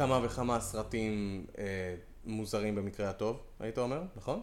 כמה וכמה סרטים אה, מוזרים במקרה הטוב, היית אומר, נכון?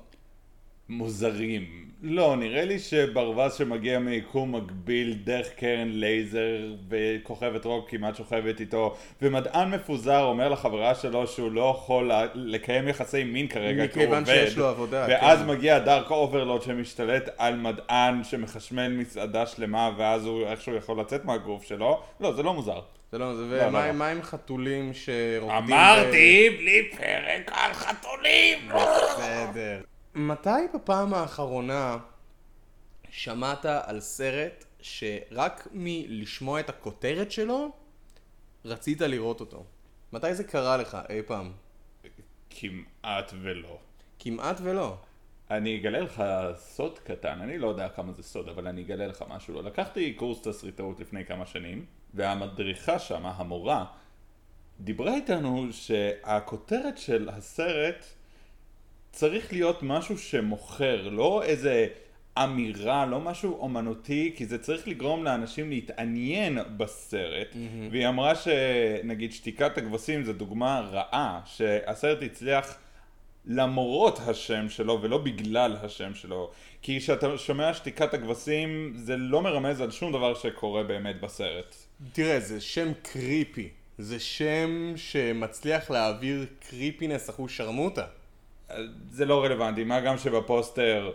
מוזרים. לא, נראה לי שברווז שמגיע מיקום מקביל דרך קרן לייזר וכוכבת רוק כמעט שוכבת איתו ומדען מפוזר אומר לחברה שלו שהוא לא יכול לקיים יחסי מין כרגע כי הוא עובד מכיוון שיש לו עבודה. ואז כן. מגיע Dark Overlord שמשתלט על מדען שמחשמל מסעדה שלמה ואז הוא איכשהו יכול לצאת מהגוף שלו לא, זה לא מוזר. זה לא, זה, לא, ומה לא. מה עם חתולים שרוקדים? אמרתי בלי פרק על חתולים! בסדר. מתי בפעם האחרונה שמעת על סרט שרק מלשמוע את הכותרת שלו, רצית לראות אותו? מתי זה קרה לך אי פעם? כמעט ולא. כמעט ולא. אני אגלה לך סוד קטן, אני לא יודע כמה זה סוד, אבל אני אגלה לך משהו. לא. לקחתי קורס תסריטאות לפני כמה שנים, והמדריכה שם, המורה, דיברה איתנו שהכותרת של הסרט צריך להיות משהו שמוכר, לא איזה אמירה, לא משהו אומנותי, כי זה צריך לגרום לאנשים להתעניין בסרט. Mm-hmm. והיא אמרה שנגיד שתיקת הכבשים זה דוגמה רעה, שהסרט הצליח למרות השם שלו ולא בגלל השם שלו. כי כשאתה שומע שתיקת הכבשים זה לא מרמז על שום דבר שקורה באמת בסרט. תראה, זה שם creepy. זה שם שמצליח להעביר creepiness אחושרמוטה. זה לא רלוונטי, מה גם שבפוסטר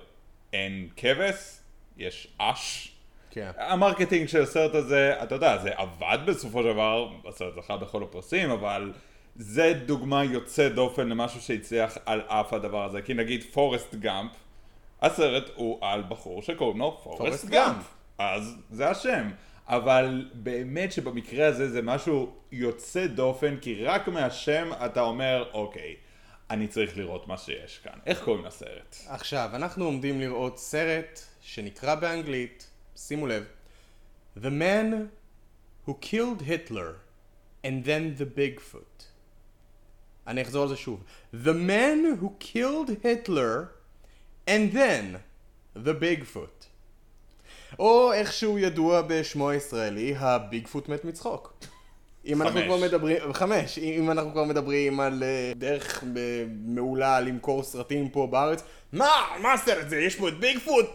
אין כבש, יש אש. כן. ה marketing של הסרט הזה, אתה יודע, זה עבד בסופו של דבר, הסרט זכה בכל הפרסים, אבל זה דוגמה יוצאת דופן למשהו שהצליח על אף הדבר הזה. כי נגיד פורסט גאמפ, הסרט הוא על בחור שקוראים לו פורסט פורסט גאמפ. גאמפ. אז זה השם. אבל באמת שבמקרה הזה זה משהו יוצא דופן, כי רק מהשם אתה אומר, אוקיי, אני צריך לראות מה שיש כאן. איך קוראים לסרט? עכשיו, אנחנו עומדים לראות סרט שנקרא באנגלית, שימו לב, The Man Who Killed Hitler and Then the Bigfoot. אני אחזור על זה שוב. The Man Who Killed Hitler and Then the Bigfoot. או איך שהוא ידוע בשמו הישראלי, הביגפוט מת מצחוק. אם אנחנו חמש. כבר מדברים, חמש, אם אנחנו כבר מדברים על אה, דרך אה, מעולה למכור סרטים פה בארץ, מה, מה הסרט הזה? יש פה את ביגפוט?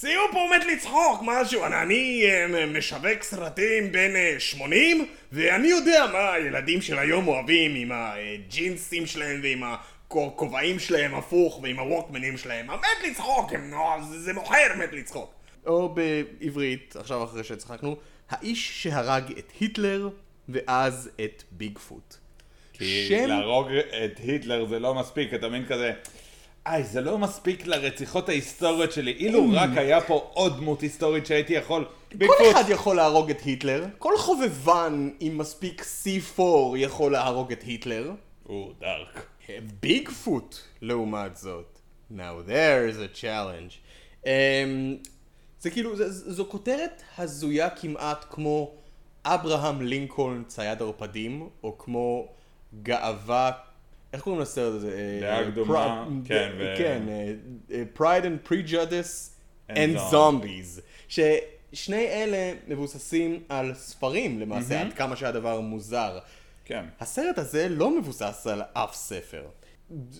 שימו פה מת לצחוק, משהו, אני, אני אה, משווק סרטים בין אה, 80 ואני יודע מה הילדים של היום אוהבים עם הג'ינסים שלהם ועם הכובעים שלהם הפוך ועם הווקמנים שלהם, המת לצחוק, הם, נו, זה, זה מוכר מת לצחוק. או בעברית, עכשיו אחרי שצחקנו, האיש שהרג את היטלר ואז את ביגפוט. כי שם- להרוג את היטלר זה לא מספיק, אתה מבין כזה... איי, זה לא מספיק לרציחות ההיסטוריות שלי. אילו רק היה פה עוד דמות היסטורית שהייתי יכול... כל ביגפוט. אחד יכול להרוג את היטלר, כל חובבן עם מספיק C4 יכול להרוג את היטלר. הוא דארק. ביגפוט, לעומת זאת. Now there's a challenge. Um, זה כאילו, זה, זו כותרת הזויה כמעט כמו אברהם לינקולן צייד ערפדים, או כמו גאווה, איך קוראים לסרט הזה? דעה אה, קדומה, כן, ו- כן, אה, אה, Pride and Prejudice And and Zombies. ששני אלה מבוססים על ספרים למעשה, עד כמה שהדבר מוזר. כן. הסרט הזה לא מבוסס על אף ספר.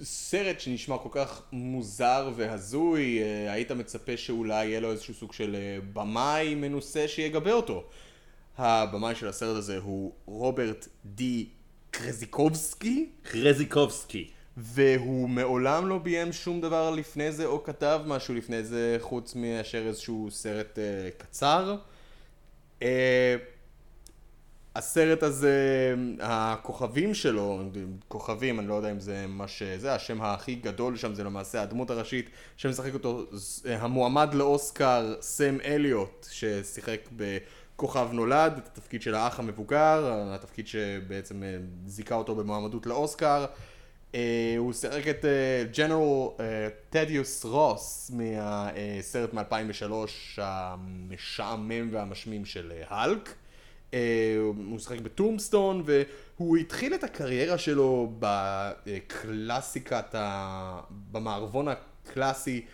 סרט שנשמע כל כך מוזר והזוי, אה, היית מצפה שאולי יהיה לו איזשהו סוג של אה, במאי מנוסה שיגבה אותו. הבמאי של הסרט הזה הוא רוברט די קרזיקובסקי, קרזיקובסקי. והוא מעולם לא ביים שום דבר לפני זה או כתב משהו לפני זה חוץ מאשר איזשהו סרט אה, קצר. אה, הסרט הזה, הכוכבים שלו, כוכבים, אני לא יודע אם זה מה שזה, השם הכי גדול שם זה למעשה הדמות הראשית שמשחק אותו, ז- המועמד לאוסקר, סם אליוט, ששיחק בכוכב נולד, את התפקיד של האח המבוגר, התפקיד שבעצם אה, זיכה אותו במועמדות לאוסקר. אה, הוא שיחק את ג'נרל טדיוס רוס מהסרט מ-2003 המשעמם והמשמים של אה, האלק. אה, הוא שיחק בטומסטון והוא התחיל את הקריירה שלו בקלאסיקת, ה... במערבון הקלאסי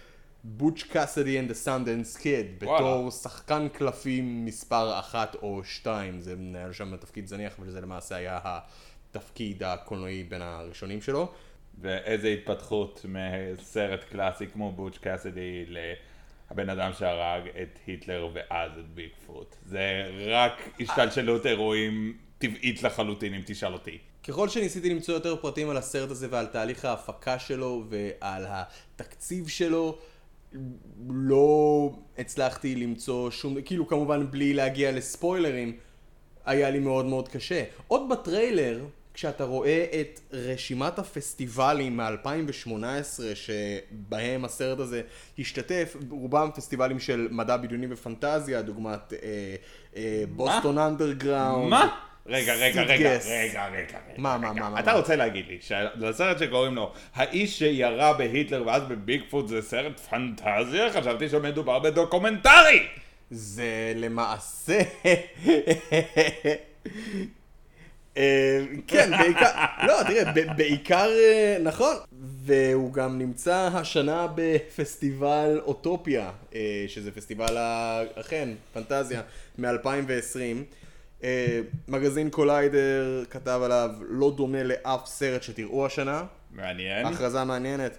בוטש קאסדי and the Sundance Kid, וואלה. בתור שחקן קלפים מספר אחת או שתיים, זה מנהל שם תפקיד זניח, אבל זה למעשה היה התפקיד הקולנועי בין הראשונים שלו. ואיזה התפתחות מסרט קלאסי כמו בוטש קאסדי לבן אדם שהרג את היטלר ואז את ביג פוט. זה רק השתלשלות אירועים טבעית לחלוטין אם תשאל אותי. ככל שניסיתי למצוא יותר פרטים על הסרט הזה ועל תהליך ההפקה שלו ועל התקציב שלו, לא הצלחתי למצוא שום, כאילו כמובן בלי להגיע לספוילרים, היה לי מאוד מאוד קשה. עוד בטריילר, כשאתה רואה את רשימת הפסטיבלים מ-2018 שבהם הסרט הזה השתתף, רובם פסטיבלים של מדע בדיוני ופנטזיה, דוגמת אה, אה, Boston Underground. מה? רגע, רגע, רגע. רגע, רגע. מה, מה, מה, מה? אתה מה? רוצה להגיד לי שלסרט שקוראים לו האיש שירה בהיטלר ואז בביגפוט זה סרט פנטזיה? חשבתי שמדובר בדוקומנטרי! זה למעשה... אה, כן, בעיקר, לא, תראה, בעיקר, אה, נכון, והוא גם נמצא השנה בפסטיבל אוטופיה, אה, שזה פסטיבל, אכן, פנטזיה, מ-2020. אה, מגזין קוליידר כתב עליו, לא דומה לאף סרט שתראו השנה. מעניין. הכרזה מעניינת.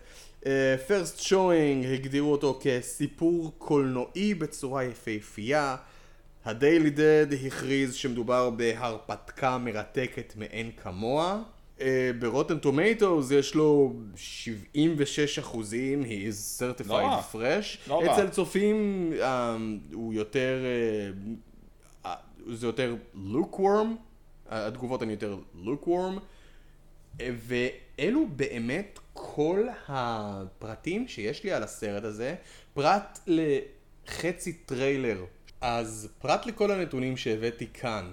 First Showing הגדירו אותו כסיפור קולנועי בצורה יפהפייה. הדיילי דד הכריז שמדובר בהרפתקה מרתקת מאין כמוה. Uh, ברוטן טומטוס יש לו 76 אחוזים, he is לא certified רע. fresh. לא רע. אצל צופים um, הוא יותר, uh, uh, זה יותר lukewarm, התגובות הן יותר lukewarm. ואלו באמת כל הפרטים שיש לי על הסרט הזה, פרט לחצי טריילר. אז פרט לכל הנתונים שהבאתי כאן,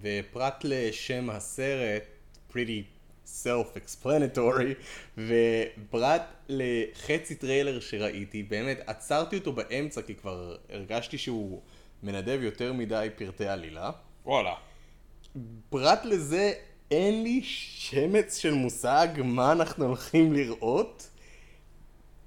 ופרט לשם הסרט, pretty self-explanatory, ופרט לחצי טריילר שראיתי, באמת עצרתי אותו באמצע כי כבר הרגשתי שהוא מנדב יותר מדי פרטי עלילה. וואלה. פרט לזה, אין לי שמץ של מושג מה אנחנו הולכים לראות.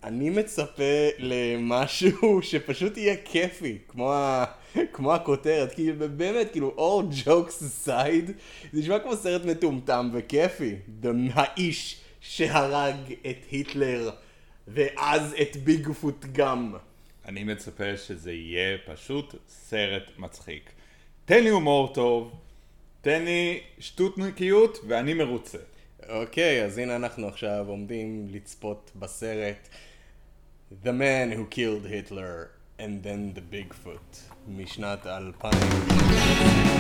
אני מצפה למשהו שפשוט יהיה כיפי, כמו, ה... כמו הכותרת, כי באמת, כאילו, all jokes aside, זה נשמע כמו סרט מטומטם וכיפי. The... האיש שהרג את היטלר, ואז את ביגפוט גם. אני מצפה שזה יהיה פשוט סרט מצחיק. תן לי הומור טוב, תן לי שטותניקיות ואני מרוצה. אוקיי, אז הנה אנחנו עכשיו עומדים לצפות בסרט The Man Who Killed Hitler and Then the Bigfoot משנת 2000.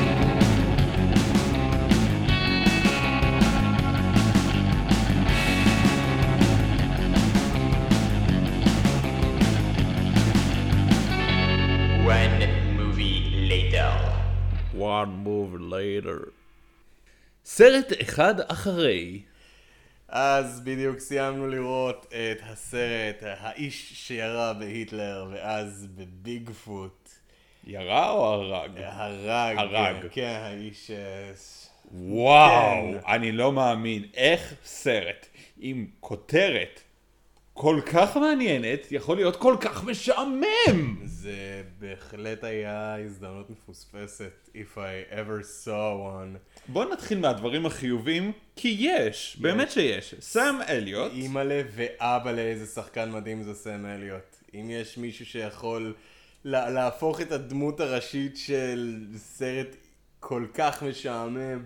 One movie later. One move later. סרט אחד אחרי. אז בדיוק סיימנו לראות את הסרט האיש שירה בהיטלר ואז בביגפוט. ירה או הרג? הרג. הרג. כן, האיש... אה, וואו, כן. אני לא מאמין איך סרט עם כותרת כל כך מעניינת יכול להיות כל כך משעמם. זה בהחלט היה הזדמנות מפוספסת, if I ever saw one. בוא נתחיל מהדברים החיובים, כי יש, באמת שיש. סם אליוט, אימא'לה ואבא'לה איזה שחקן מדהים זה סם אליוט. אם יש מישהו שיכול לה- להפוך את הדמות הראשית של סרט כל כך משעמם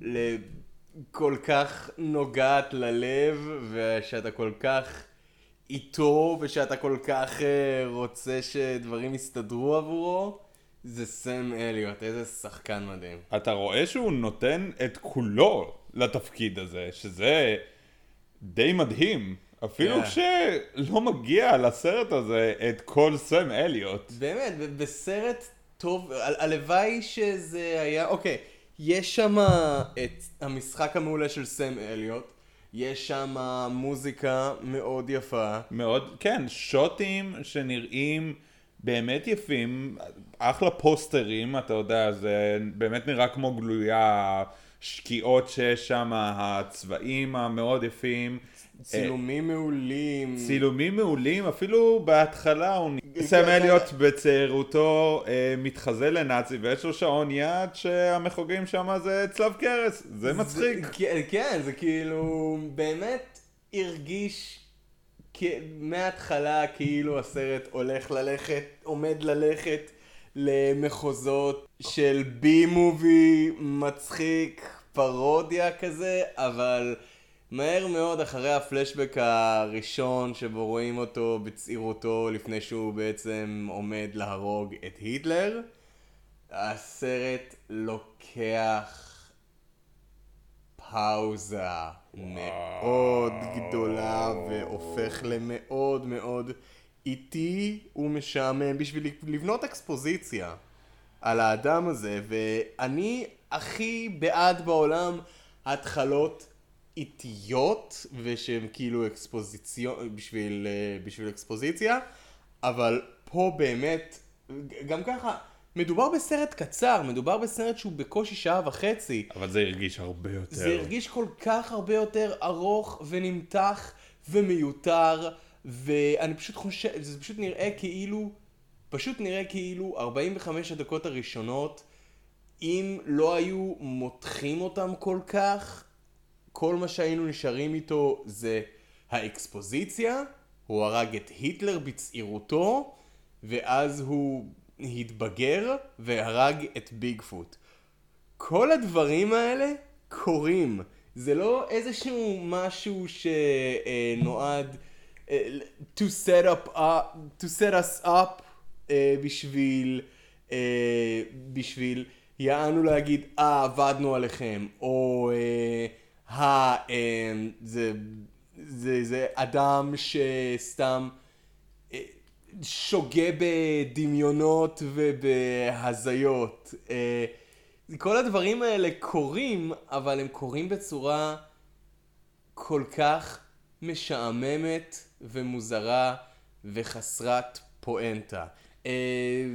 לכל כך נוגעת ללב, ושאתה כל כך איתו, ושאתה כל כך אה, רוצה שדברים יסתדרו עבורו, זה סם אליוט, איזה שחקן מדהים. אתה רואה שהוא נותן את כולו לתפקיד הזה, שזה די מדהים. אפילו כן. כשלא מגיע לסרט הזה את כל סם אליוט. באמת, בסרט טוב, ה- הלוואי שזה היה, אוקיי, יש שם את המשחק המעולה של סם אליוט, יש שם מוזיקה מאוד יפה, מאוד, כן, שוטים שנראים באמת יפים, אחלה פוסטרים, אתה יודע, זה באמת נראה כמו גלויה, שקיעות שיש שם, הצבעים המאוד יפים, צילומים מעולים. צילומים מעולים, אפילו בהתחלה הוא... סם. אליוט בצעירותו אה, מתחזה לנאצי ויש לו שעון יד שהמחוגים שם זה צלב קרס, זה מצחיק. כן, כן, זה כאילו באמת הרגיש מההתחלה כאילו הסרט הולך ללכת, עומד ללכת למחוזות של בי מובי מצחיק, פרודיה כזה, אבל מהר מאוד אחרי הפלשבק הראשון שבו רואים אותו בצעירותו לפני שהוא בעצם עומד להרוג את היטלר, הסרט לוקח פאוזה מאוד גדולה והופך למאוד מאוד איטי ומשעמם בשביל לבנות אקספוזיציה על האדם הזה ואני הכי בעד בעולם התחלות איטיות ושהם כאילו אקספוזיציון בשביל, אה, בשביל אקספוזיציה אבל פה באמת גם ככה מדובר בסרט קצר מדובר בסרט שהוא בקושי שעה וחצי אבל זה הרגיש הרבה יותר. זה הרגיש כל כך הרבה יותר ארוך ונמתח ומיותר, ואני פשוט חושב, זה פשוט נראה כאילו, פשוט נראה כאילו 45 הדקות הראשונות, אם לא היו מותחים אותם כל כך, כל מה שהיינו נשארים איתו זה האקספוזיציה, הוא הרג את היטלר בצעירותו, ואז הוא התבגר והרג את ביגפוט. כל הדברים האלה קורים. זה לא איזשהו משהו שנועד אה, to set up, up to set us up אה, בשביל, אה, בשביל יענו להגיד, אה, עבדנו עליכם, או אה, אה, אה, זה, זה, זה אדם שסתם אה, שוגה בדמיונות ובהזיות. אה, כל הדברים האלה קורים, אבל הם קורים בצורה כל כך משעממת ומוזרה וחסרת פואנטה. אה,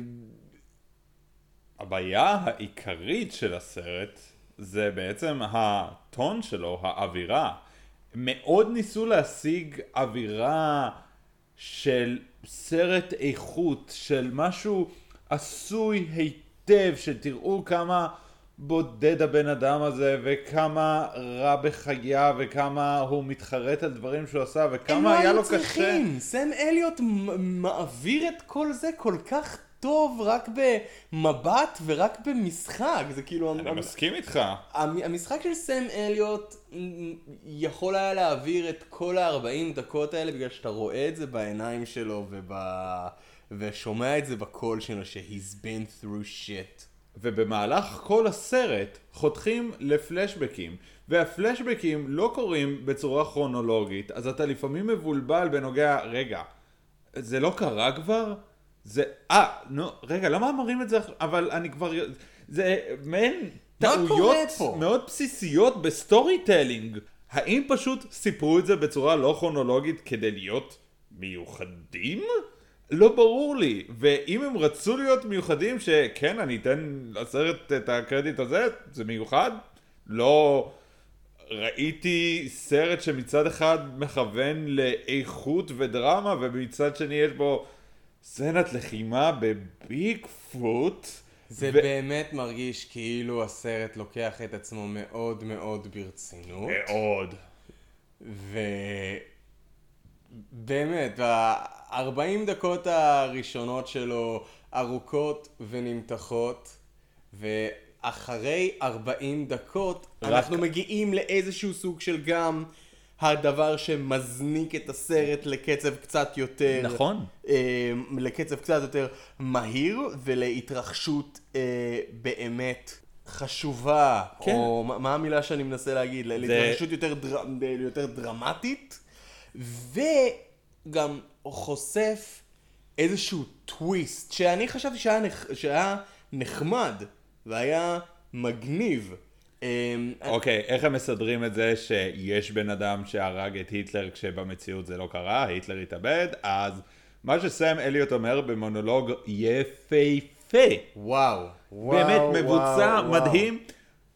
הבעיה העיקרית של הסרט זה בעצם הטון שלו, האווירה. מאוד ניסו להשיג אווירה של סרט איכות, של משהו עשוי היטב, שתראו כמה בודד הבן אדם הזה, וכמה רע בחייו, וכמה הוא מתחרט על דברים שהוא עשה, הם וכמה לא היה היו לו קשה. צריכים. סם אליוט מעביר את כל זה כל כך טוב רק במבט ורק במשחק. זה כאילו... אני מסכים איתך. המ- המשחק של סם אליוט יכול היה להעביר את כל ה-40 דקות האלה בגלל שאתה רואה את זה בעיניים שלו וב... ושומע את זה בקול שלו ש-he's been through shit. ובמהלך כל הסרט חותכים לפלשבקים, והפלשבקים לא קורים בצורה כרונולוגית, אז אתה לפעמים מבולבל בנוגע, רגע, זה לא קרה כבר? זה, אה, נו, רגע, למה מראים את זה עכשיו? אבל אני כבר, זה מעין טעויות? מאוד בסיסיות ב storytelling. האם פשוט סיפרו את זה בצורה לא כרונולוגית כדי להיות מיוחדים? לא ברור לי, ואם הם רצו להיות מיוחדים, שכן, אני אתן לסרט את הקרדיט הזה, זה מיוחד, לא ראיתי סרט שמצד אחד מכוון לאיכות ודרמה, ומצד שני יש בו סצנת לחימה בביג פוט. זה ו- באמת מרגיש כאילו הסרט לוקח את עצמו מאוד מאוד ברצינות. מאוד. ובאמת, ה-40 דקות הראשונות שלו ארוכות ונמתחות, ואחרי 40 דקות רק- אנחנו מגיעים לאיזשהו סוג של גם הדבר שמזניק את הסרט לקצב קצת יותר... נכון. אה, לקצב קצת יותר מהיר ולהתרחשות אה, באמת חשובה, כן. או מה, המילה שאני מנסה להגיד? זה... להתרחשות יותר, דר... יותר דרמטית, וגם חושף איזשהו טוויסט שאני חשבתי שהיה, נח... שהיה נחמד והיה מגניב. אה, אוקיי, איך הם מסדרים את זה שיש בן אדם שהרג את היטלר כשבמציאות זה לא קרה, היטלר התאבד, אז מה שסם אליוט אומר במונולוג יפהפה. וואו, וואו, באמת מבוצע, וואו, וואו. מדהים.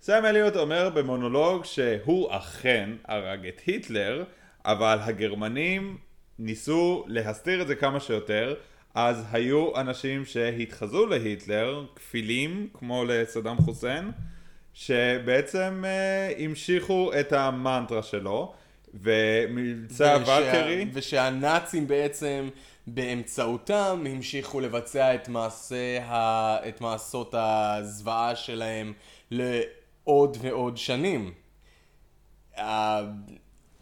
סם אליוט אומר במונולוג שהוא אכן הרג את היטלר, אבל הגרמנים ניסו להסתיר את זה כמה שיותר, אז היו אנשים שהתחזו להיטלר, כפילים, כמו לסדאם חוסיין, שבעצם אה, המשיכו את המנטרה שלו, ומבצע ושה- ולקרי, ושהנאצים בעצם באמצעותם המשיכו לבצע את מעשה ה... את מעשות הזוועה שלהם לעוד ועוד שנים.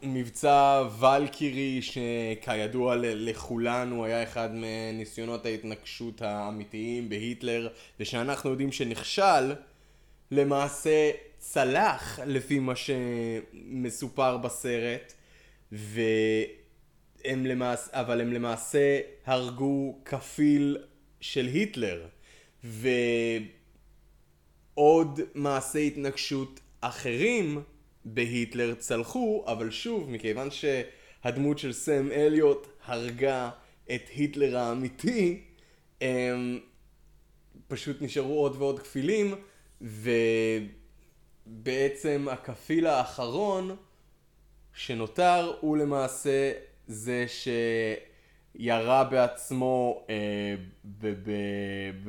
המבצע ולקירי שכידוע לכולנו היה אחד מניסיונות ההתנקשות האמיתיים בהיטלר ושאנחנו יודעים שנכשל למעשה צלח לפי מה שמסופר בסרט והם למעשה, אבל הם למעשה הרגו כפיל של היטלר. ועוד מעשי התנגשות אחרים בהיטלר צלחו, אבל שוב, מכיוון שהדמות של סם אליוט הרגה את היטלר האמיתי, הם פשוט נשארו עוד ועוד כפילים, ובעצם הכפיל האחרון שנותר הוא למעשה זה שירה בעצמו אה,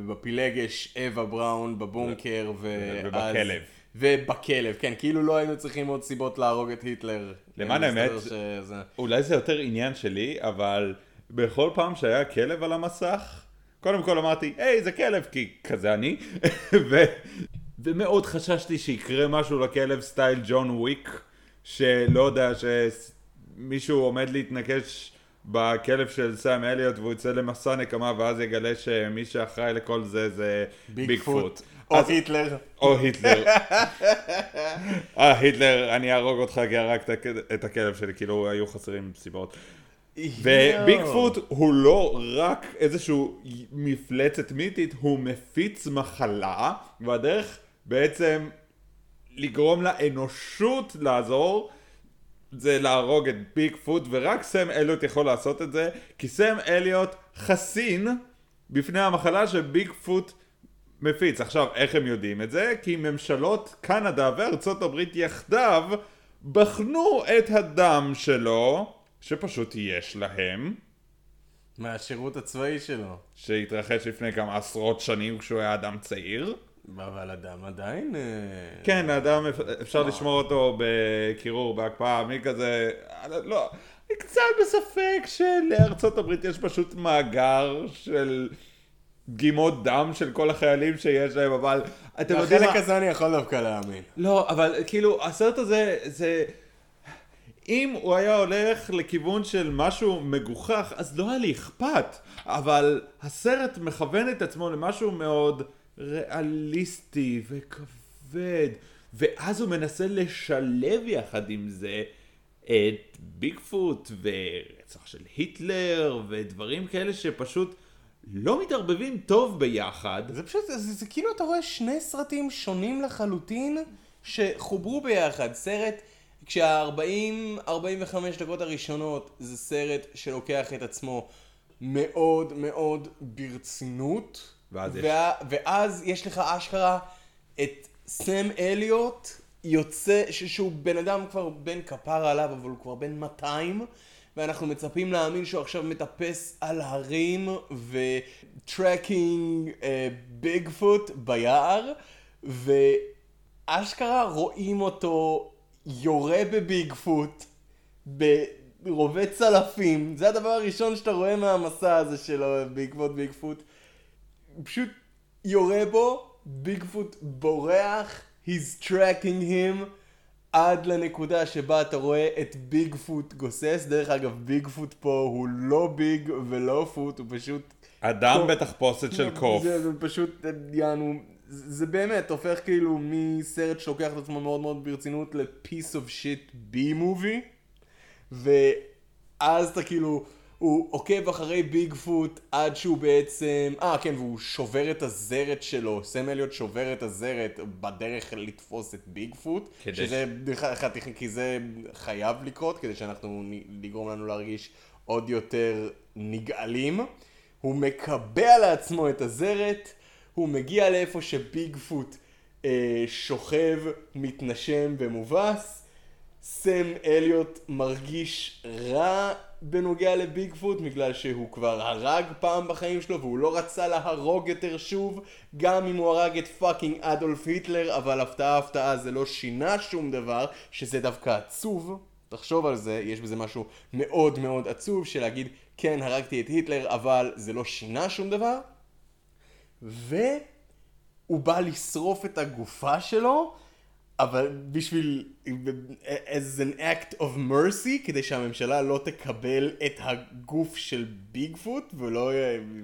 בפילגש אווה בראון בבונקר ואז- ובכלב. ובכלב, כן, כאילו לא היינו צריכים עוד סיבות להרוג את היטלר. למען מסתבר האמת, שזה... אולי זה יותר עניין שלי, אבל בכל פעם שהיה כלב על המסך, קודם כל אמרתי, היי, זה כלב, כי כזה אני, ו... ומאוד חששתי שיקרה משהו לכלב סטייל ג'ון וויק, שלא יודע, שמישהו עומד להתנקש בכלב של סאם אליוט והוא יצא למסע נקמה ואז יגלה שמי שאחראי לכל זה זה ביג פוט. או אז- היטלר. או היטלר. אה, היטלר, אני אהרוג אותך כי הרגת את הכלב שלי, כאילו היו חסרים סיבות. וביגפוט הוא לא רק איזשהו מפלצת מיתית, הוא מפיץ מחלה, והדרך בעצם לגרום לאנושות לעזור זה להרוג את ביגפוט, ורק סם אליוט יכול לעשות את זה, כי סם אליוט חסין בפני המחלה שביגפוט מפיץ. עכשיו, איך הם יודעים את זה? כי ממשלות קנדה וארצות הברית יחדיו בחנו את הדם שלו, שפשוט יש להם, מהשירות הצבאי שלו. שהתרחש לפני כמה עשרות שנים כשהוא היה אדם צעיר. אבל אדם עדיין... אה, כן, האדם, אפשר לשמור אותו בקירור, בהקפאה, מי כזה... לא, אני קצת בספק שלארצות הברית יש פשוט מאגר של דגימות דם של כל החיילים שיש להם, אבל אתם יודעים מה... הזה אני יכול דווקא להאמין. לא, אבל כאילו, הסרט הזה, זה... אם הוא היה הולך לכיוון של משהו מגוחך, אז לא היה לי אכפת. אבל הסרט מכוון את עצמו למשהו מאוד ריאליסטי וכבד, ואז הוא מנסה לשלב יחד עם זה את ביגפוט ורצח של היטלר ודברים כאלה שפשוט לא מתערבבים טוב ביחד. זה פשוט, זה, זה כאילו אתה רואה שני סרטים שונים לחלוטין שחוברו ביחד. סרט, כשה-40-45 דקות הראשונות זה סרט שלוקח את עצמו מאוד מאוד ברצינות. ואז יש- ואז יש לך אשכרה את סם אליוט יוצא, ש- שהוא בן אדם כבר בן כפרה עליו, אבל הוא כבר בן 200. ואנחנו מצפים להאמין שהוא עכשיו מטפס על הרים ו tracking ביג פוט ביער ואשכרה רואים אותו יורה בביג פוט ברובה צלפים זה הדבר הראשון שאתה רואה מהמסע הזה שלו ביג פוט ביג פוט פשוט יורה בו ביג פוט בורח he's tracking him עד לנקודה שבה אתה רואה את ביג פוט גוסס, דרך אגב ביג פוט פה הוא לא ביג ולא פוט, הוא פשוט... אדם קוף. בתחפושת של קוף. זה, זה פשוט, יענו, זה באמת הופך כאילו מסרט שלוקח את עצמו מאוד מאוד ברצינות ל-piece of shit B movie, ואז אתה כאילו, הוא עוקב אחרי ביג פוט עד שהוא בעצם, אה כן, והוא שובר את הזרת שלו, סם אליוט שובר את הזרת בדרך לתפוס את ביג פוט, כדי שזה כי זה חייב לקרות, כדי שאנחנו, נ- לגרום לנו להרגיש עוד יותר נגעלים. הוא מקבע לעצמו את הזרת, הוא מגיע לאיפה שביג פוט אה, שוכב, מתנשם ומובס, סם אליוט מרגיש רע בנוגע לביגפוט בגלל שהוא כבר הרג פעם בחיים שלו והוא לא רצה להרוג יותר שוב גם אם הוא הרג את fucking אדולף היטלר אבל הפתעה הפתעה זה לא שינה שום דבר שזה דווקא עצוב. תחשוב על זה, יש בזה משהו מאוד מאוד עצוב של להגיד כן הרגתי את היטלר אבל זה לא שינה שום דבר. והוא בא לשרוף את הגופה שלו אבל בשביל, as an act of mercy, כדי שהממשלה לא תקבל את הגוף של ביגפוט ולא,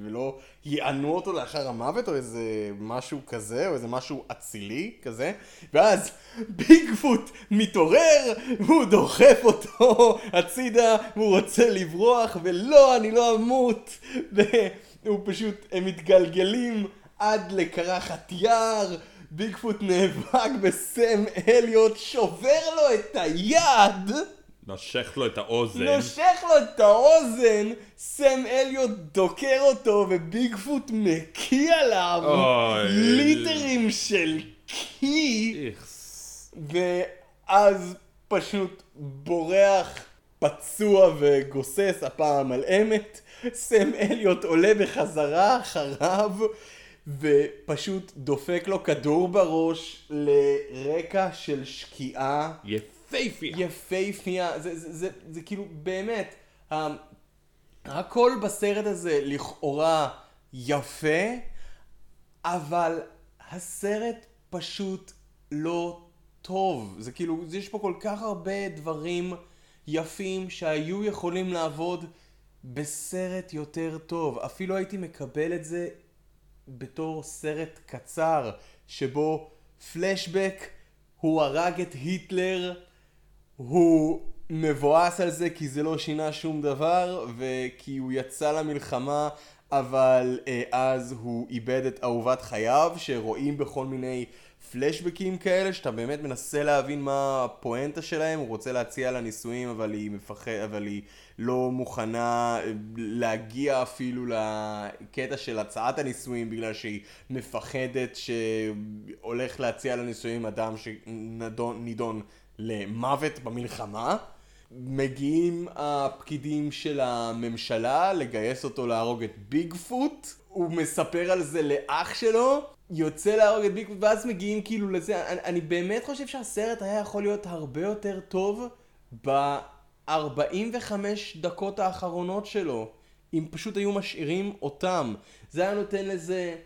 ולא יענו אותו לאחר המוות או איזה משהו כזה, או איזה משהו אצילי כזה, ואז ביגפוט מתעורר, והוא דוחף אותו הצידה, והוא רוצה לברוח, ולא, אני לא אמות, והוא פשוט, הם מתגלגלים עד לקרחת יער. ביגפוט נאבק בסם אליוט, שובר לו את היד, נושך לו את האוזן. נושך לו את האוזן, סם אליוט דוקר אותו וביגפוט מקיא עליו אוי. ליטרים של קי. ואז פשוט בורח פצוע וגוסס, הפעם על אמת, סם אליוט עולה בחזרה אחריו ופשוט דופק לו כדור בראש לרקע של שקיעה יפייפייה. יפייפייה, זה, זה, זה, זה כאילו באמת, ה- הכל בסרט הזה לכאורה יפה, אבל הסרט פשוט לא טוב. זה כאילו, יש פה כל כך הרבה דברים יפים שהיו יכולים לעבוד בסרט יותר טוב. אפילו הייתי מקבל את זה בתור סרט קצר, שבו פלשבק, הוא הרג את היטלר, הוא מבואס על זה כי זה לא שינה שום דבר, וכי הוא יצא למלחמה, אבל אה, אז הוא איבד את אהובת חייו, שרואים בכל מיני פלשבקים כאלה, שאתה באמת מנסה להבין מה הפואנטה שלהם, הוא רוצה להציע לה נישואים, אבל היא מפחד, אבל היא לא מוכנה אה, להגיע אפילו לקטע של הצעת הנישואים, בגלל שהיא מפחדת שהולך להציע לה נישואים אדם שנידון למוות במלחמה. מגיעים הפקידים של הממשלה לגייס אותו להרוג את ביגפוט, הוא מספר על זה לאח שלו, יוצא להרוג את ביגפוט, ואז מגיעים כאילו לזה, אני, אני באמת חושב שהסרט היה יכול להיות הרבה יותר טוב ב-45 דקות האחרונות שלו, אם פשוט היו משאירים אותם. זה היה נותן לזה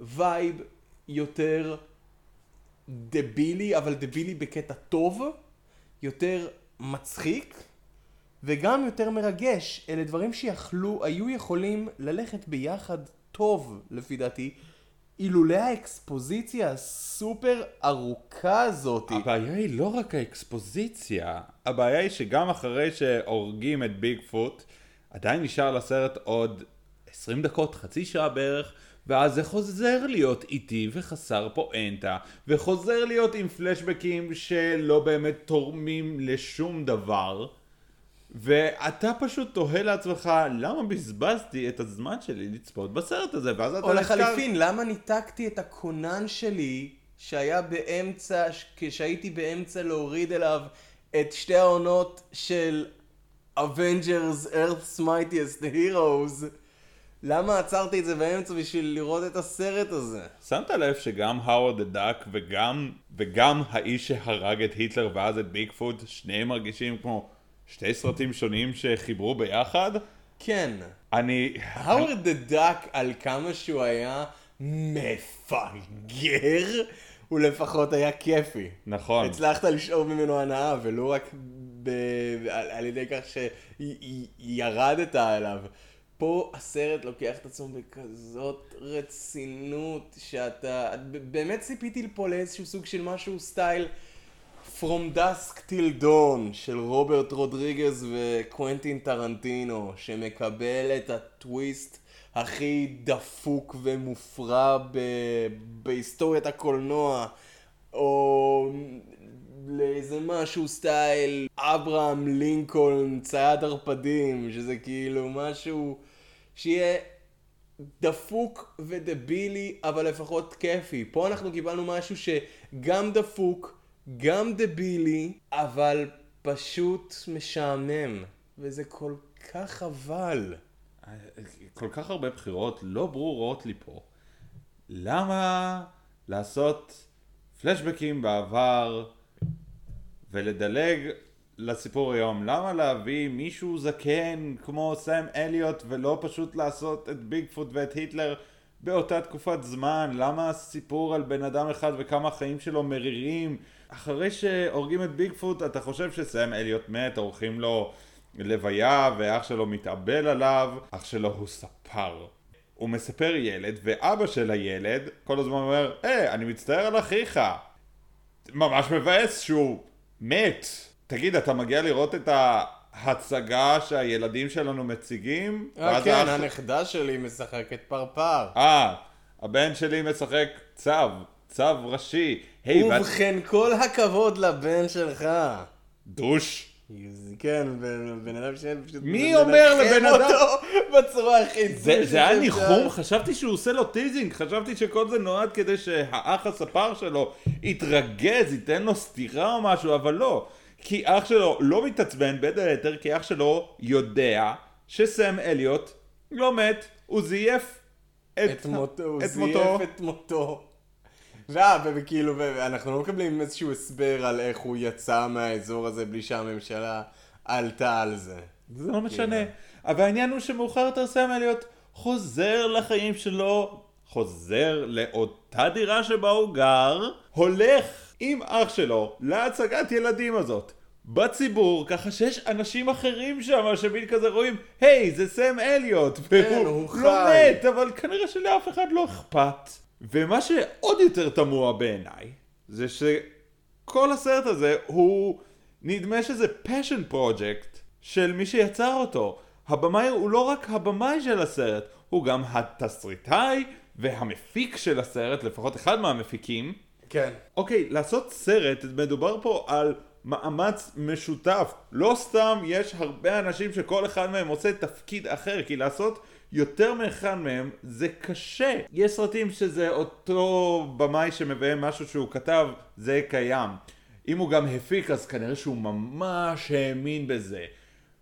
vibe יותר דבילי, אבל דבילי בקטע טוב, יותר מצחיק, וגם יותר מרגש. אלה דברים שיכלו, היו יכולים ללכת ביחד טוב, לפי דעתי, אילולא האקספוזיציה הסופר ארוכה הזאתי. הבעיה היא לא רק האקספוזיציה, הבעיה היא שגם אחרי שהורגים את ביגפוט, עדיין נשאר לסרט עוד 20 דקות, חצי שעה בערך, ואז זה חוזר להיות איטי וחסר פואנטה, וחוזר להיות עם פלשבקים שלא באמת תורמים לשום דבר, ואתה פשוט תוהה לעצמך, למה בזבזתי את הזמן שלי לצפות בסרט הזה, ואז אתה או נזכר- לחליפין, למה ניתקתי את הכונן שלי שהיה באמצע, כשהייתי באמצע להוריד אליו את שתי העונות של Avengers Earth's Mightiest Heroes? למה עצרתי את זה באמצע בשביל לראות את הסרט הזה? שמת לב שגם האוורד הדאק וגם, וגם האיש שהרג את היטלר ואז את ביגפוט, שניהם מרגישים כמו שתי סרטים שונים שחיברו ביחד? כן. אני... האוורד הדאק על כמה שהוא היה מפגר, הוא לפחות היה כיפי. נכון. הצלחת לשאוב ממנו הנאה, ולא רק ב... על, על ידי כך שירדת עליו. פה הסרט לוקח את עצמו בכזאת רצינות, שאתה... באמת ציפיתי פה לאיזשהו סוג של משהו style From Dusk Till Dawn של רוברט רודריגז וקוונטין טרנטינו, שמקבל את הטוויסט הכי דפוק ומופרע ב... בהיסטוריית הקולנוע, או לאיזה משהו סטייל אברהם לינקולן צייד ערפדים, שזה כאילו משהו שיהיה דפוק ודבילי, אבל לפחות כיפי. פה אנחנו קיבלנו משהו שגם דפוק, גם דבילי, אבל פשוט משעמם, וזה כל כך חבל. כל כך הרבה בחירות לא ברורות לי פה. למה לעשות פלשבקים בעבר ולדלג לסיפור היום? למה להביא מישהו זקן כמו סם אליוט ולא פשוט לעשות את ביגפוט ואת היטלר באותה תקופת זמן? למה הסיפור על בן אדם אחד וכמה החיים שלו מרירים? אחרי שהורגים את ביגפוט אתה חושב שסם אליוט מת, עורכים לו לוויה ואח שלו מתאבל עליו, אח שלו הוא ספר. הוא מספר ילד, ואבא של הילד כל הזמן אומר, היי, אני מצטער על אחיך. ממש מבאס שהוא מת. תגיד, אתה מגיע לראות את ההצגה שהילדים שלנו מציגים? אה, כן, האח- הנכדה שלי משחקת פרפר. אה, הבן שלי משחק צו, צו ראשי. היי, ואת ובכן, כל הכבוד לבן שלך. דוש. כן, בן אדם שפשוט... מי אומר לבן אדם- בצורה הכי... זה, היה. ניחום, חשבתי שהוא עושה לו טיזינג, חשבתי שכל זה נועד כדי שהאח הספר שלו יתרגז, ייתן לו סטירה או משהו, אבל לא. כי אח שלו לא מתעצבן בין היתר, כי אח שלו יודע שסם אליוט לא מת, הוא זייף את, את מותו, הוא זייף. את מותו. ואה, וכאילו, ואנחנו לא מקבלים איזשהו הסבר על איך הוא יצא מהאזור הזה בלי שהממשלה עלתה על זה. זה לא משנה. אבל העניין הוא שמאוחר יותר סם אליוט חוזר לחיים שלו, חוזר לאותה דירה שבה הוא גר, הולך עם אח שלו להצגת ילדים הזאת. בציבור, ככה שיש אנשים אחרים שם שמין כזה רואים, היי, זה סם אליוט, והוא הוא לא חי." מת, אבל כנראה שלאף אחד לא אכפת. ומה שעוד יותר תמוה בעיניי, זה שכל הסרט הזה הוא, נדמה שזה passion project של מי שיצר אותו. הבמאי הוא לא רק הבמאי של הסרט, הוא גם התסריטאי והמפיק של הסרט, לפחות אחד מהמפיקים. כן. אוקיי, לעשות סרט, מדובר פה על מאמץ משותף. לא סתם יש הרבה אנשים שכל אחד מהם עושה תפקיד אחר, כי לעשות יותר מאחד מהם זה קשה. יש סרטים שזה אותו במאי שמביים משהו שהוא כתב, זה קיים. אם הוא גם הפיק, אז כנראה שהוא ממש האמין בזה.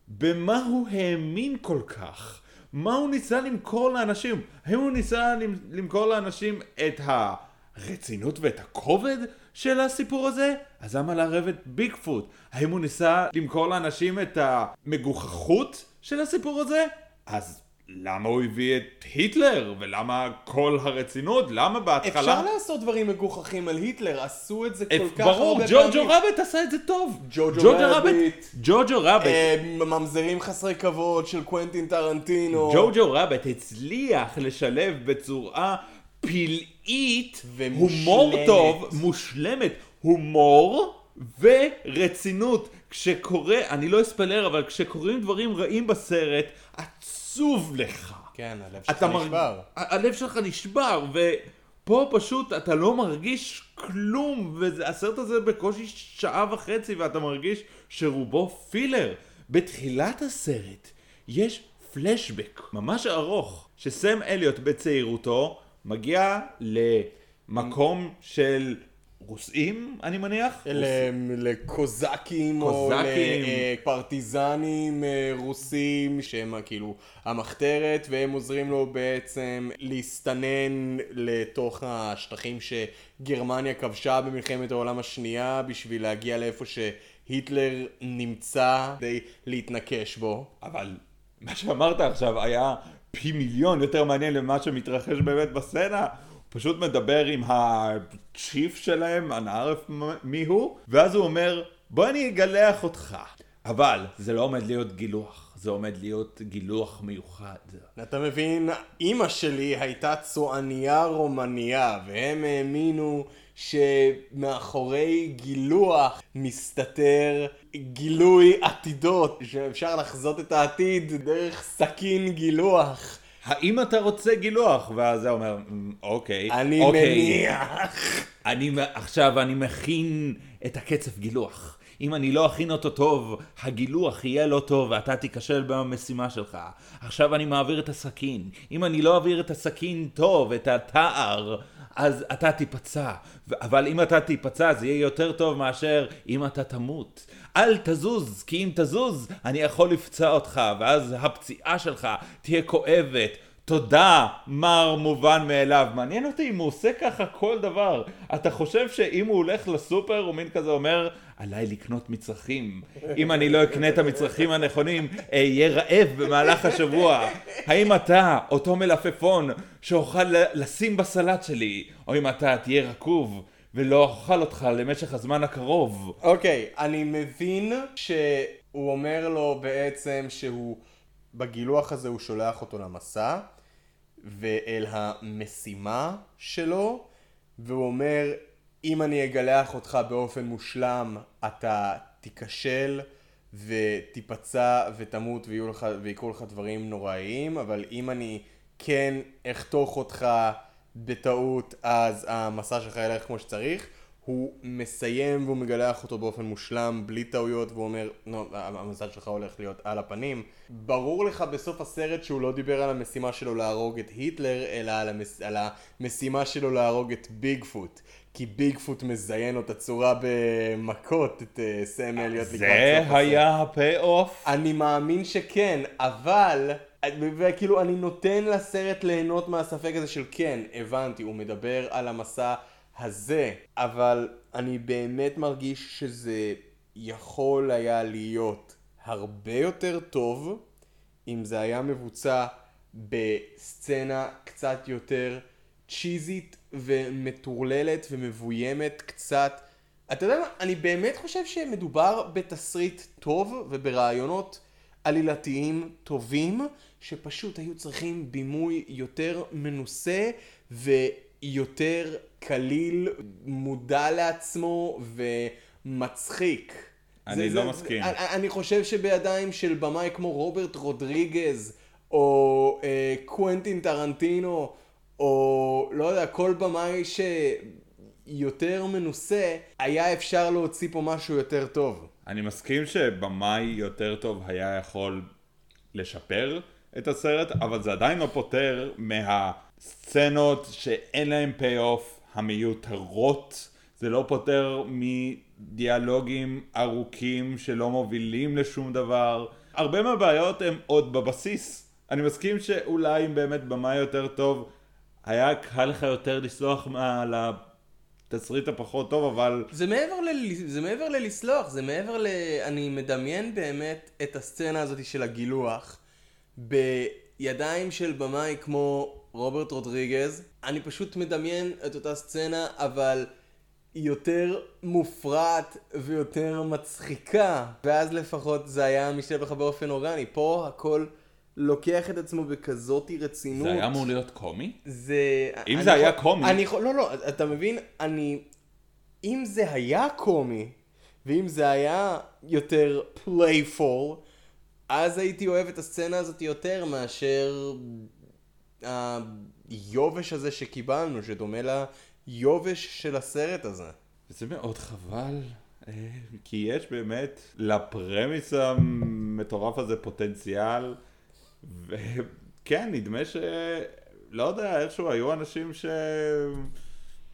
במה הוא האמין כל כך? מה הוא ניסה למכור לאנשים? האם הוא ניסה למ- למכור לאנשים את הרצינות ואת הכובד של הסיפור הזה? אז למה לערב את ביגפוט? האם הוא ניסה למכור לאנשים את המגוחכות של הסיפור הזה? אז למה הוא הביא את היטלר? ולמה כל הרצינות? למה בהתחלה... אפשר לעשות דברים מגוחכים על היטלר, עשו את זה כל כך הרבה ברור, פעמים. ג'וג'ו רביט עשה את זה טוב. ג'וג'ו רביט. ג'וג'ו רביט. אה, ממזרים חסרי כבוד של קוונטין טרנטינו. ג'וג'ו רביט הצליח לשלב בצורה פלאית. הומור טוב, מושלמת, הומור ורצינות. כשקורה, אני לא אספלר, אבל כשקורים דברים רעים בסרט, עצוב לך. כן, הלב שלך נשבר. ה- הלב שלך נשבר, ופה פשוט אתה לא מרגיש כלום, והסרט הזה בקושי שעה וחצי, ואתה מרגיש שרובו פילר. בתחילת הסרט יש פלשבק ממש ארוך, שסם אליוט בצעירותו מגיע למקום של רוסים, אני מניח? לקוזקים או. לפרטיזנים אה, רוסים שהם כאילו המחתרת והם עוזרים לו בעצם להסתנן לתוך השטחים שגרמניה כבשה במלחמת העולם השנייה בשביל להגיע לאיפה שהיטלר נמצא כדי להתנקש בו. אבל מה שאמרת עכשיו היה פי מיליון יותר מעניין למה שמתרחש באמת בסצנה. פשוט מדבר עם הצ'יף שלהם, אני ערף מי הוא, ואז הוא אומר, בוא אני אגלח אותך. אבל זה לא עומד להיות גילוח, זה עומד להיות גילוח מיוחד. אתה מבין, אימא שלי הייתה צועניה רומניה, והם האמינו שמאחורי גילוח מסתתר גילוי עתידות, שאפשר לחזות את העתיד דרך סכין גילוח. האם אתה רוצה גילוח? ואז זה אומר, "מ, אוקיי. אני אוקיי. מניח. אני, עכשיו אני מכין את הקצף גילוח. אם אני לא אכין אותו טוב, הגילוח יהיה לא טוב ואתה תיכשל במשימה שלך. עכשיו אני מעביר את הסכין. אם אני לא אעביר את הסכין טוב, את התער, אז אתה תיפצע. אבל אם אתה תיפצע זה יהיה יותר טוב מאשר אם אתה תמות. אל תזוז, כי אם תזוז, אני יכול לפצע אותך, ואז הפציעה שלך תהיה כואבת. תודה, מר מובן מאליו. מעניין אותי אם הוא עושה ככה כל דבר. אתה חושב שאם הוא הולך לסופר, הוא מין כזה אומר, עליי לקנות מצרכים. אם אני לא אקנה את המצרכים הנכונים, אהיה רעב במהלך השבוע. האם אתה, אותו מלפפון, שאוכל לשים בסלט שלי, או אם אתה תהיה רקוב, ולא אוכל אותך למשך הזמן הקרוב. אוקיי, אני מבין שהוא אומר לו בעצם שהוא, בגילוח הזה הוא שולח אותו למסע, ואל המשימה שלו, והוא אומר, אם אני אגלח אותך באופן מושלם, אתה תיכשל ותיפצע ותמות ויהיו לך, ויקרו לך דברים נוראיים, אבל אם אני כן אחתוך אותך בטעות, אז המסע שלך ילך כמו שצריך. הוא מסיים והוא מגלח אותו באופן מושלם, בלי טעויות, והוא אומר, לא, המזל שלך הולך להיות על הפנים. ברור לך בסוף הסרט שהוא לא דיבר על המשימה שלו להרוג את היטלר, אלא על, המס... על המשימה שלו להרוג את ביגפוט. כי ביגפוט מזיין אותה צורה במכות את אה, סם אליוט לקראת זה סוף הסרט. היה ה pay-off? אני מאמין שכן, אבל, וכאילו אני נותן לסרט ליהנות מהספק הזה של כן, הבנתי, הוא מדבר על המסע הזה, אבל אני באמת מרגיש שזה יכול היה להיות הרבה יותר טוב אם זה היה מבוצע בסצנה קצת יותר צ'יזית ומטורללת ומבוימת קצת. אתה יודע מה? אני באמת חושב שמדובר בתסריט טוב וברעיונות עלילתיים טובים, שפשוט היו צריכים בימוי יותר מנוסה ויותר קליל, מודע לעצמו ומצחיק. אני זה- לא זה- מסכים. אני, אני חושב שבידיים של במאי כמו רוברט רודריגז, או אה, קוונטין טרנטינו, או לא יודע, כל במאי שיותר מנוסה, היה אפשר להוציא פה משהו יותר טוב. אני מסכים שבמאי יותר טוב היה יכול לשפר את הסרט, אבל זה עדיין לא פותר מהסצנות שאין להן פי-אוף, המיותרות. זה לא פותר מדיאלוגים ארוכים שלא מובילים לשום דבר. הרבה מהבעיות הן עוד בבסיס. אני מסכים שאולי אם באמת במאי יותר טוב, היה קל לך יותר לסלוח על התסריט הפחות טוב, אבל זה מעבר, ל... זה מעבר ללסלוח, זה מעבר ל... אני מדמיין באמת את הסצנה הזאת של הגילוח בידיים של במאי כמו רוברט רודריגז. אני פשוט מדמיין את אותה סצנה, אבל יותר מופרעת ויותר מצחיקה. ואז לפחות זה היה משתלב לך באופן אורגני. פה הכל לוקח את עצמו בכזאת רצינות. זה היה אמור להיות קומי? זה... אם זה היה קומי- אני יכול... לא, לא, אתה מבין? אני... אם זה היה קומי, ואם זה היה יותר playful, אז הייתי אוהב את הסצנה הזאת יותר מאשר היובש הזה שקיבלנו, שדומה ליובש של הסרט הזה. זה מאוד חבל, אה, כי יש באמת ל premise המטורף הזה פוטנציאל, וכן, נדמה ש... לא יודע, איכשהו היו אנשים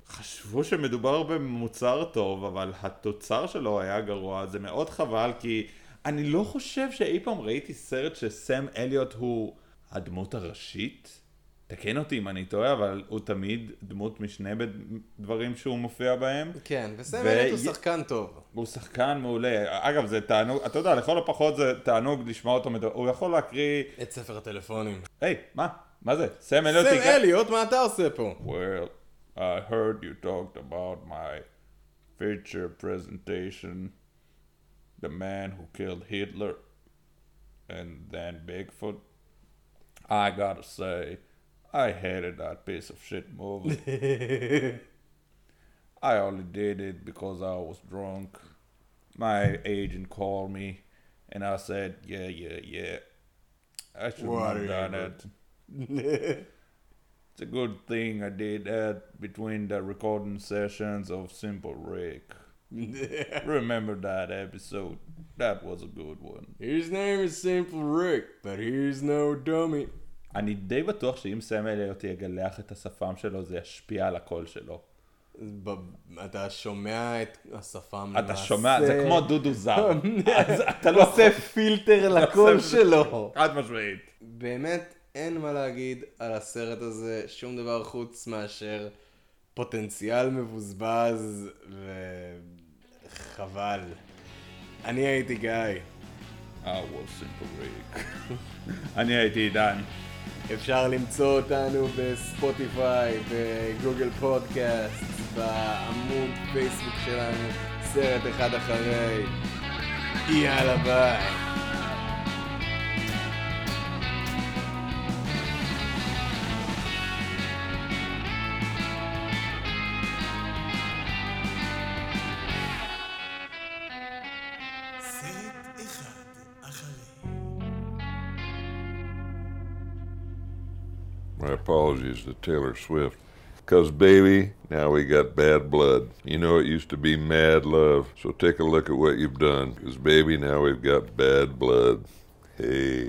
שחשבו שמדובר במוצר טוב, אבל התוצר שלו היה גרוע, זה מאוד חבל, כי אני לא חושב שאי פעם ראיתי סרט שסם אליוט הוא הדמות הראשית. תקן אותי אם אני טועה, אבל הוא תמיד דמות משנה בדברים שהוא מופיע בהם. כן, וסם ו- אליוט הוא שחקן טוב. הוא שחקן מעולה. אגב, זה תענוג, אתה יודע, לכל הפחות זה תענוג לשמוע אותו מדבר. הוא יכול להקריא... את ספר הטלפונים. היי, מה? מה זה? סם אליוט סם אליוט, מה אתה עושה פה? Well, I heard you talked about my feature presentation, the man who killed Hitler, and then Bigfoot. I gotta say, I hated that piece of shit movie. I only did it because I was drunk. My agent called me, and I said, yeah, yeah, yeah. I shouldn't have done it. It's a good thing I did that between the recording sessions of Simple Rick. Remember that episode. That was a good one. His name is Simple Rick, but he's no dummy. אני די בטוח שאם סם אליוט יגלח את השפם שלו, זה ישפיע על הקול שלו. ב- אתה שומע את השפם אתה שומע, זה כמו דודו זר. אז אתה לא עושה פילטר לקול שלו. חד משמעית. באמת אין מה להגיד על הסרט הזה, שום דבר חוץ מאשר פוטנציאל מבוזבז וחבל. אני הייתי גיא. I was simple Rick. אני הייתי עידן. אפשר למצוא אותנו בספוטיפיי, בגוגל פודקאסט, בעמוד פייסבוק שלנו, סרט אחד אחרי. יאללה ביי. Apologies to Taylor Swift. Because, baby, now we got bad blood. You know, it used to be mad love. So take a look at what you've done. Because, baby, now we've got bad blood. Hey.